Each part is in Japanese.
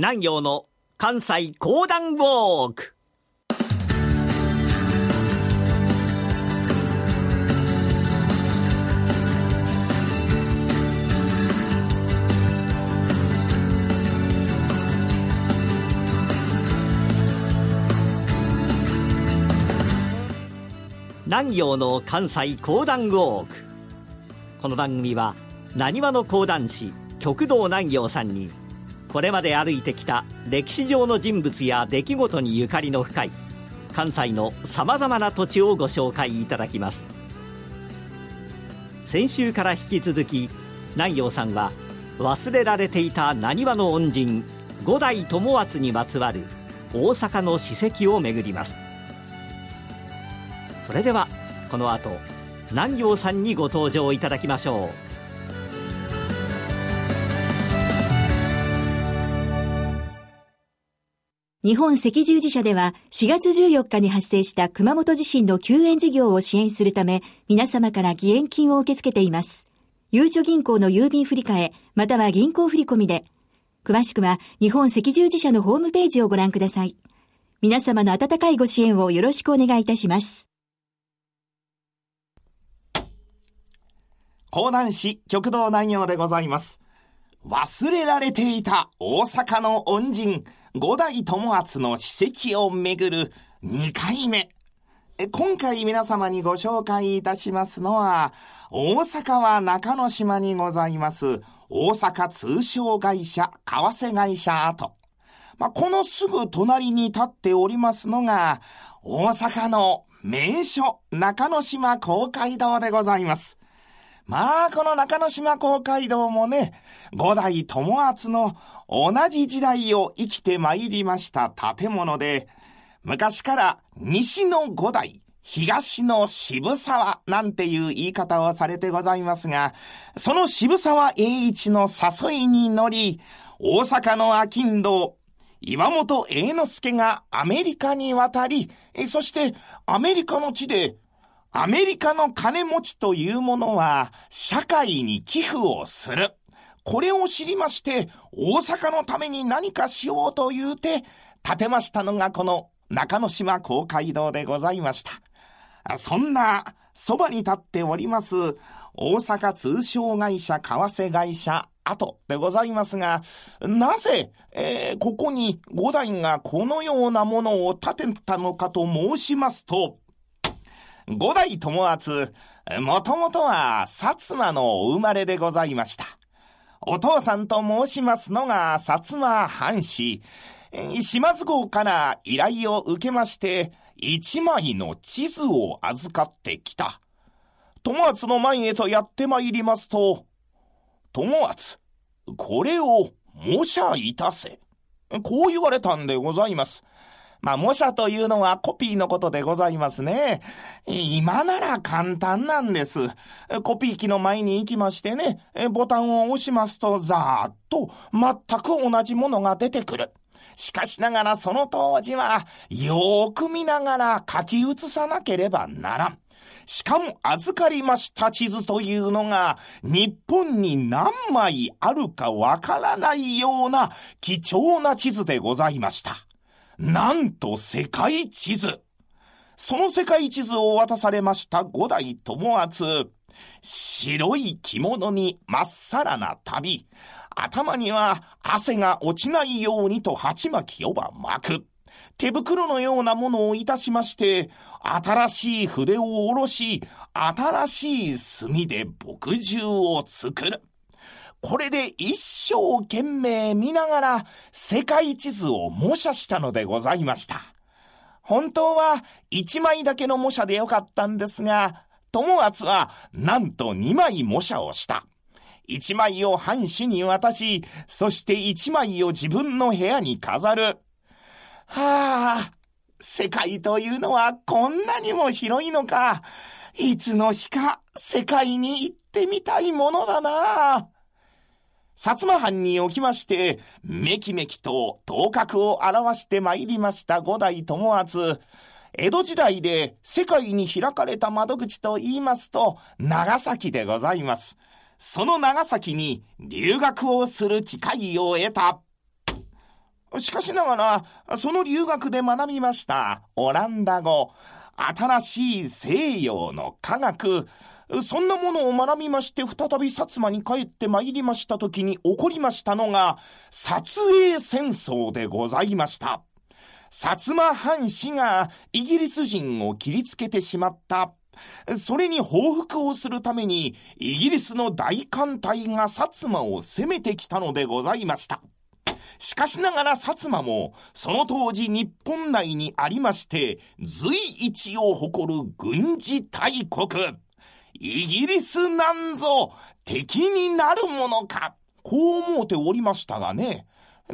南陽の関西講談ウォーク。南陽の関西講談ウォーク。この番組はなにわの講談師極道南陽さんにこれまで歩いてきた歴史上の人物や出来事にゆかりの深い関西のさまざまな土地をご紹介いただきます先週から引き続き南陽さんは忘れられていたなにわの恩人五代友厚にまつわる大阪の史跡を巡りますそれではこの後南陽さんにご登場いただきましょう日本赤十字社では4月14日に発生した熊本地震の救援事業を支援するため皆様から義援金を受け付けています。ゆうちょ銀行の郵便振替または銀行振込で詳しくは日本赤十字社のホームページをご覧ください。皆様の温かいご支援をよろしくお願いいたします。講談師極道南陽でございます。忘れられていた大阪の恩人、五代友厚の史跡をめぐる2回目。今回皆様にご紹介いたしますのは、大阪は中之島にございます、大阪通商会社、為替会社跡。まあ、このすぐ隣に立っておりますのが、大阪の名所、中之島公会堂でございます。まあ、この中之島公会堂もね、五代友厚の同じ時代を生きて参りました建物で、昔から西の五代、東の渋沢なんていう言い方をされてございますが、その渋沢栄一の誘いに乗り、大阪の商人、岩本栄之助がアメリカに渡り、そしてアメリカの地でアメリカの金持ちというものは、社会に寄付をする。これを知りまして、大阪のために何かしようと言うて、建てましたのがこの中之島公会堂でございました。そんな、そばに立っております、大阪通商会社為替会社跡でございますが、なぜ、えー、ここに五代がこのようなものを建てたのかと申しますと、五代友厚、もともとは薩摩のお生まれでございました。お父さんと申しますのが薩摩藩士、島津号から依頼を受けまして、一枚の地図を預かってきた。友厚の前へとやって参りますと、友厚、これを模写いたせ。こう言われたんでございます。まあ、模写というのはコピーのことでございますね。今なら簡単なんです。コピー機の前に行きましてね、ボタンを押しますと、ざーっと全く同じものが出てくる。しかしながらその当時は、よーく見ながら書き写さなければならん。しかも預かりました地図というのが、日本に何枚あるかわからないような貴重な地図でございました。なんと世界地図。その世界地図を渡されました五代友厚。白い着物にまっさらな旅。頭には汗が落ちないようにと鉢巻きをば巻く。手袋のようなものをいたしまして、新しい筆を下ろし、新しい墨で墨汁を作る。これで一生懸命見ながら世界地図を模写したのでございました。本当は一枚だけの模写でよかったんですが、友厚はなんと二枚模写をした。一枚を藩主に渡し、そして一枚を自分の部屋に飾る。はあ、世界というのはこんなにも広いのか。いつの日か世界に行ってみたいものだな。薩摩藩におきまして、めきめきと頭角を表して参りました五代友厚。江戸時代で世界に開かれた窓口と言いますと、長崎でございます。その長崎に留学をする機会を得た。しかしながら、その留学で学びましたオランダ語、新しい西洋の科学、そんなものを学びまして、再び薩摩に帰って参りました時に起こりましたのが、撮影戦争でございました。薩摩藩士がイギリス人を切りつけてしまった。それに報復をするために、イギリスの大艦隊が薩摩を攻めてきたのでございました。しかしながら薩摩も、その当時日本内にありまして、随一を誇る軍事大国。イギリスなんぞ敵になるものか。こう思うておりましたがね。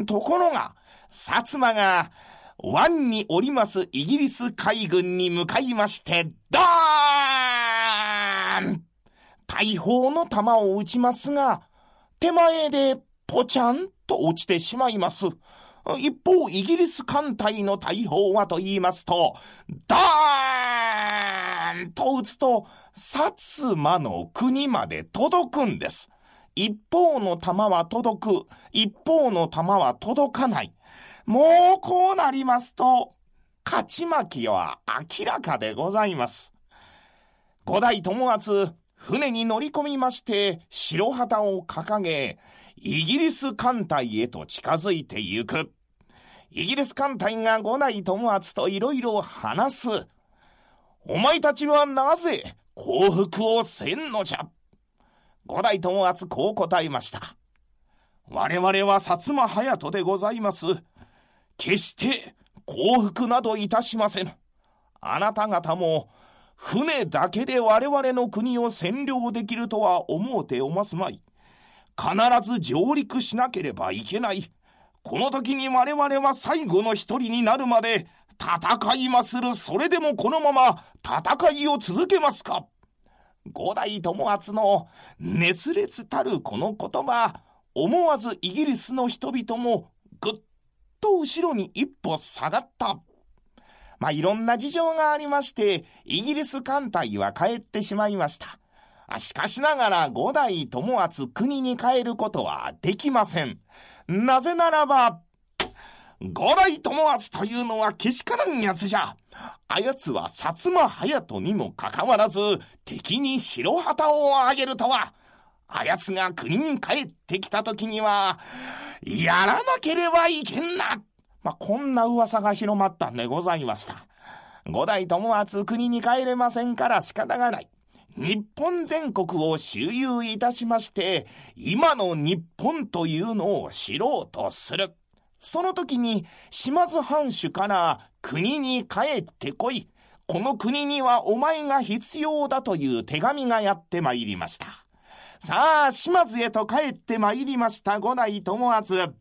ところが、薩摩が湾におりますイギリス海軍に向かいまして、ドーン大砲の弾を撃ちますが、手前でポチャンと落ちてしまいます。一方、イギリス艦隊の大砲はと言いますと、ダーンと撃つと、薩摩の国まで届くんです。一方の弾は届く、一方の弾は届かない。もうこうなりますと、勝ち負けは明らかでございます。五代友厚、船に乗り込みまして、白旗を掲げ、イギリス艦隊へと近づいてゆく。イギリス艦隊が五代友厚といろいろ話す。お前たちはなぜ降伏をせんのじゃ五代友厚こう答えました。我々は薩摩隼人でございます。決して降伏などいたしません。あなた方も船だけで我々の国を占領できるとは思うておますまい。必ず上陸しなければいけない。この時に我々は最後の一人になるまで戦いまする。それでもこのまま戦いを続けますか五代友厚の熱烈たるこの言葉、思わずイギリスの人々もぐっと後ろに一歩下がった。まあ、いろんな事情がありまして、イギリス艦隊は帰ってしまいました。しかしながら五代友厚国に帰ることはできません。なぜならば、五代友厚というのはけしからんやつじゃ。あやつは薩摩隼人にもかかわらず、敵に白旗をあげるとは。あやつが国に帰ってきた時には、やらなければいけんな。まあ、こんな噂が広まったんでございました。五代友厚国に帰れませんから仕方がない。日本全国を周遊いたしまして、今の日本というのを知ろうとする。その時に島津藩主から国に帰ってこい。この国にはお前が必要だという手紙がやってまいりました。さあ、島津へと帰ってまいりました五代友厚。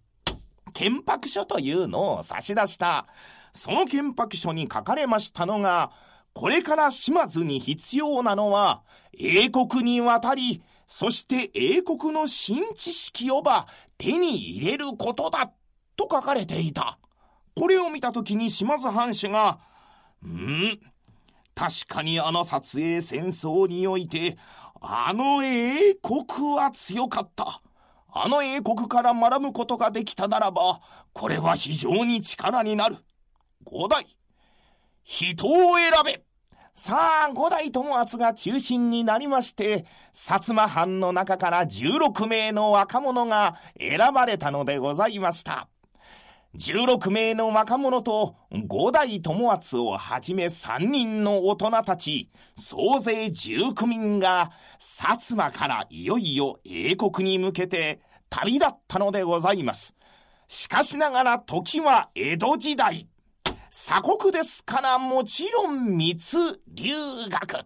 憲白書というのを差し出した。その憲白書に書かれましたのが、これから島津に必要なのは、英国に渡り、そして英国の新知識をば手に入れることだ、と書かれていた。これを見たときに島津藩主が、ん確かにあの撮影戦争において、あの英国は強かった。あの英国から学ぶことができたならば、これは非常に力になる。五代、人を選べさあ、五代友厚が中心になりまして、薩摩藩の中から16名の若者が選ばれたのでございました。16名の若者と五代友厚をはじめ3人の大人たち、総勢19人が薩摩からいよいよ英国に向けて旅立ったのでございます。しかしながら時は江戸時代。鎖国ですからもちろん密留学。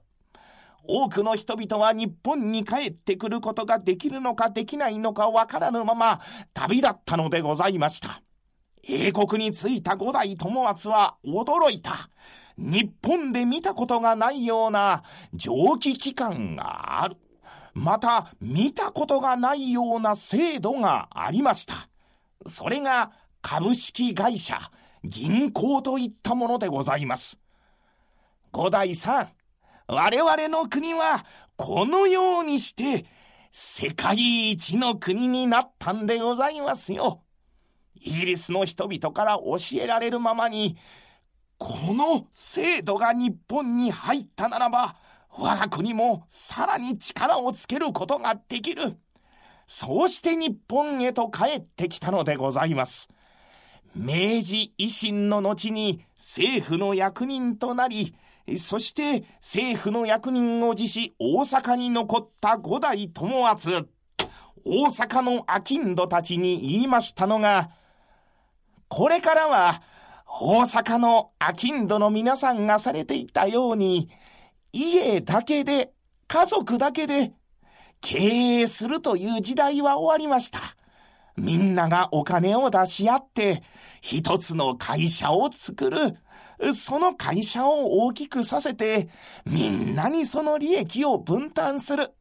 多くの人々は日本に帰ってくることができるのかできないのかわからぬまま旅立ったのでございました。英国に着いた五代友厚は驚いた。日本で見たことがないような蒸気機関がある。また見たことがないような制度がありました。それが株式会社銀行といったものでございます。五代さん、我々の国はこのようにして世界一の国になったんでございますよ。イギリスの人々から教えられるままに、この制度が日本に入ったならば、我が国もさらに力をつけることができる。そうして日本へと帰ってきたのでございます。明治維新の後に政府の役人となり、そして政府の役人を辞し大阪に残った五代友厚。大阪の商人たちに言いましたのが、これからは大阪の商人の皆さんがされていたように、家だけで、家族だけで、経営するという時代は終わりました。みんながお金を出し合って、一つの会社を作る。その会社を大きくさせて、みんなにその利益を分担する。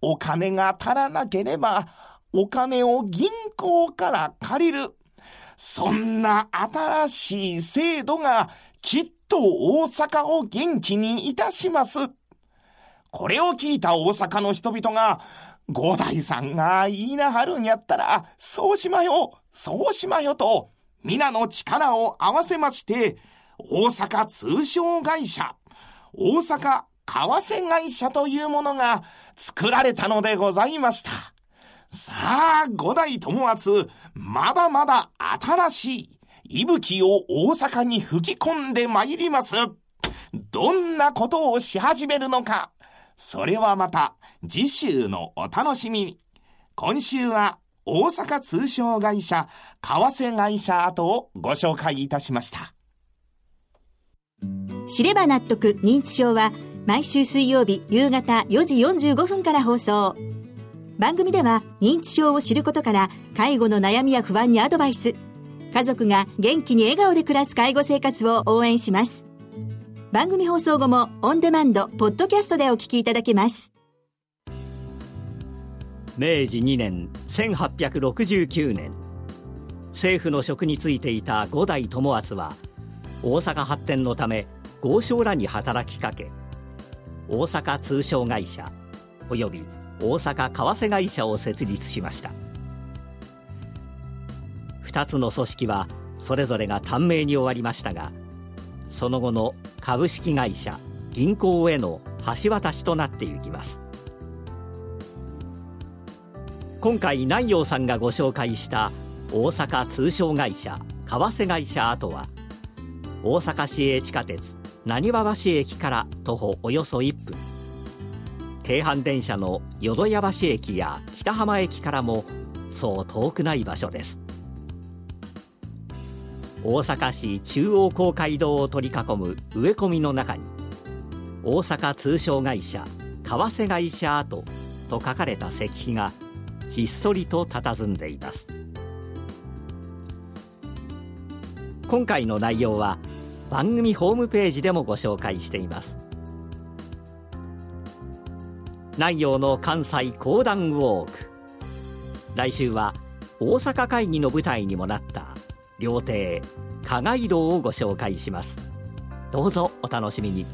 お金が足らなければ、お金を銀行から借りる。そんな新しい制度がきっと大阪を元気にいたします。これを聞いた大阪の人々が、五代さんが言いなはるんやったら、そうしまよ、そうしまよと、皆の力を合わせまして、大阪通商会社、大阪為替会社というものが作られたのでございました。さあ、五代友厚、まだまだ新しい息吹を大阪に吹き込んで参ります。どんなことをし始めるのか、それはまた次週のお楽しみに。今週は大阪通商会社、為替会社跡をご紹介いたしました。知れば納得認知症は毎週水曜日夕方4時45分から放送。番組では認知症を知ることから介護の悩みや不安にアドバイス。家族が元気に笑顔で暮らす介護生活を応援します。番組放送後もオンデマンドポッドキャストでお聞きいただけます。明治2年1869年。政府の職に就いていた五代友厚は大阪発展のため豪商らに働きかけ大阪通商会社および大阪為替会社を設立しました。2つの組織はそれぞれが短命に終わりましたがその後の株式会社銀行への橋渡しとなっていきます。今回南陽さんがご紹介した大阪通商会社為替会社跡は大阪市営地下鉄浪速橋駅から徒歩およそ1分。京阪電車の淀屋橋駅や北浜駅からもそう遠くない場所です。大阪市中央公会堂を取り囲む植え込みの中に大阪通商会社為替会社跡と書かれた石碑がひっそりと佇んでいます。今回の内容は番組ホームページでもご紹介しています。南陽の関西講談ウォーク。来週は大阪会議の舞台にもなった料亭加賀色をご紹介します。どうぞお楽しみに。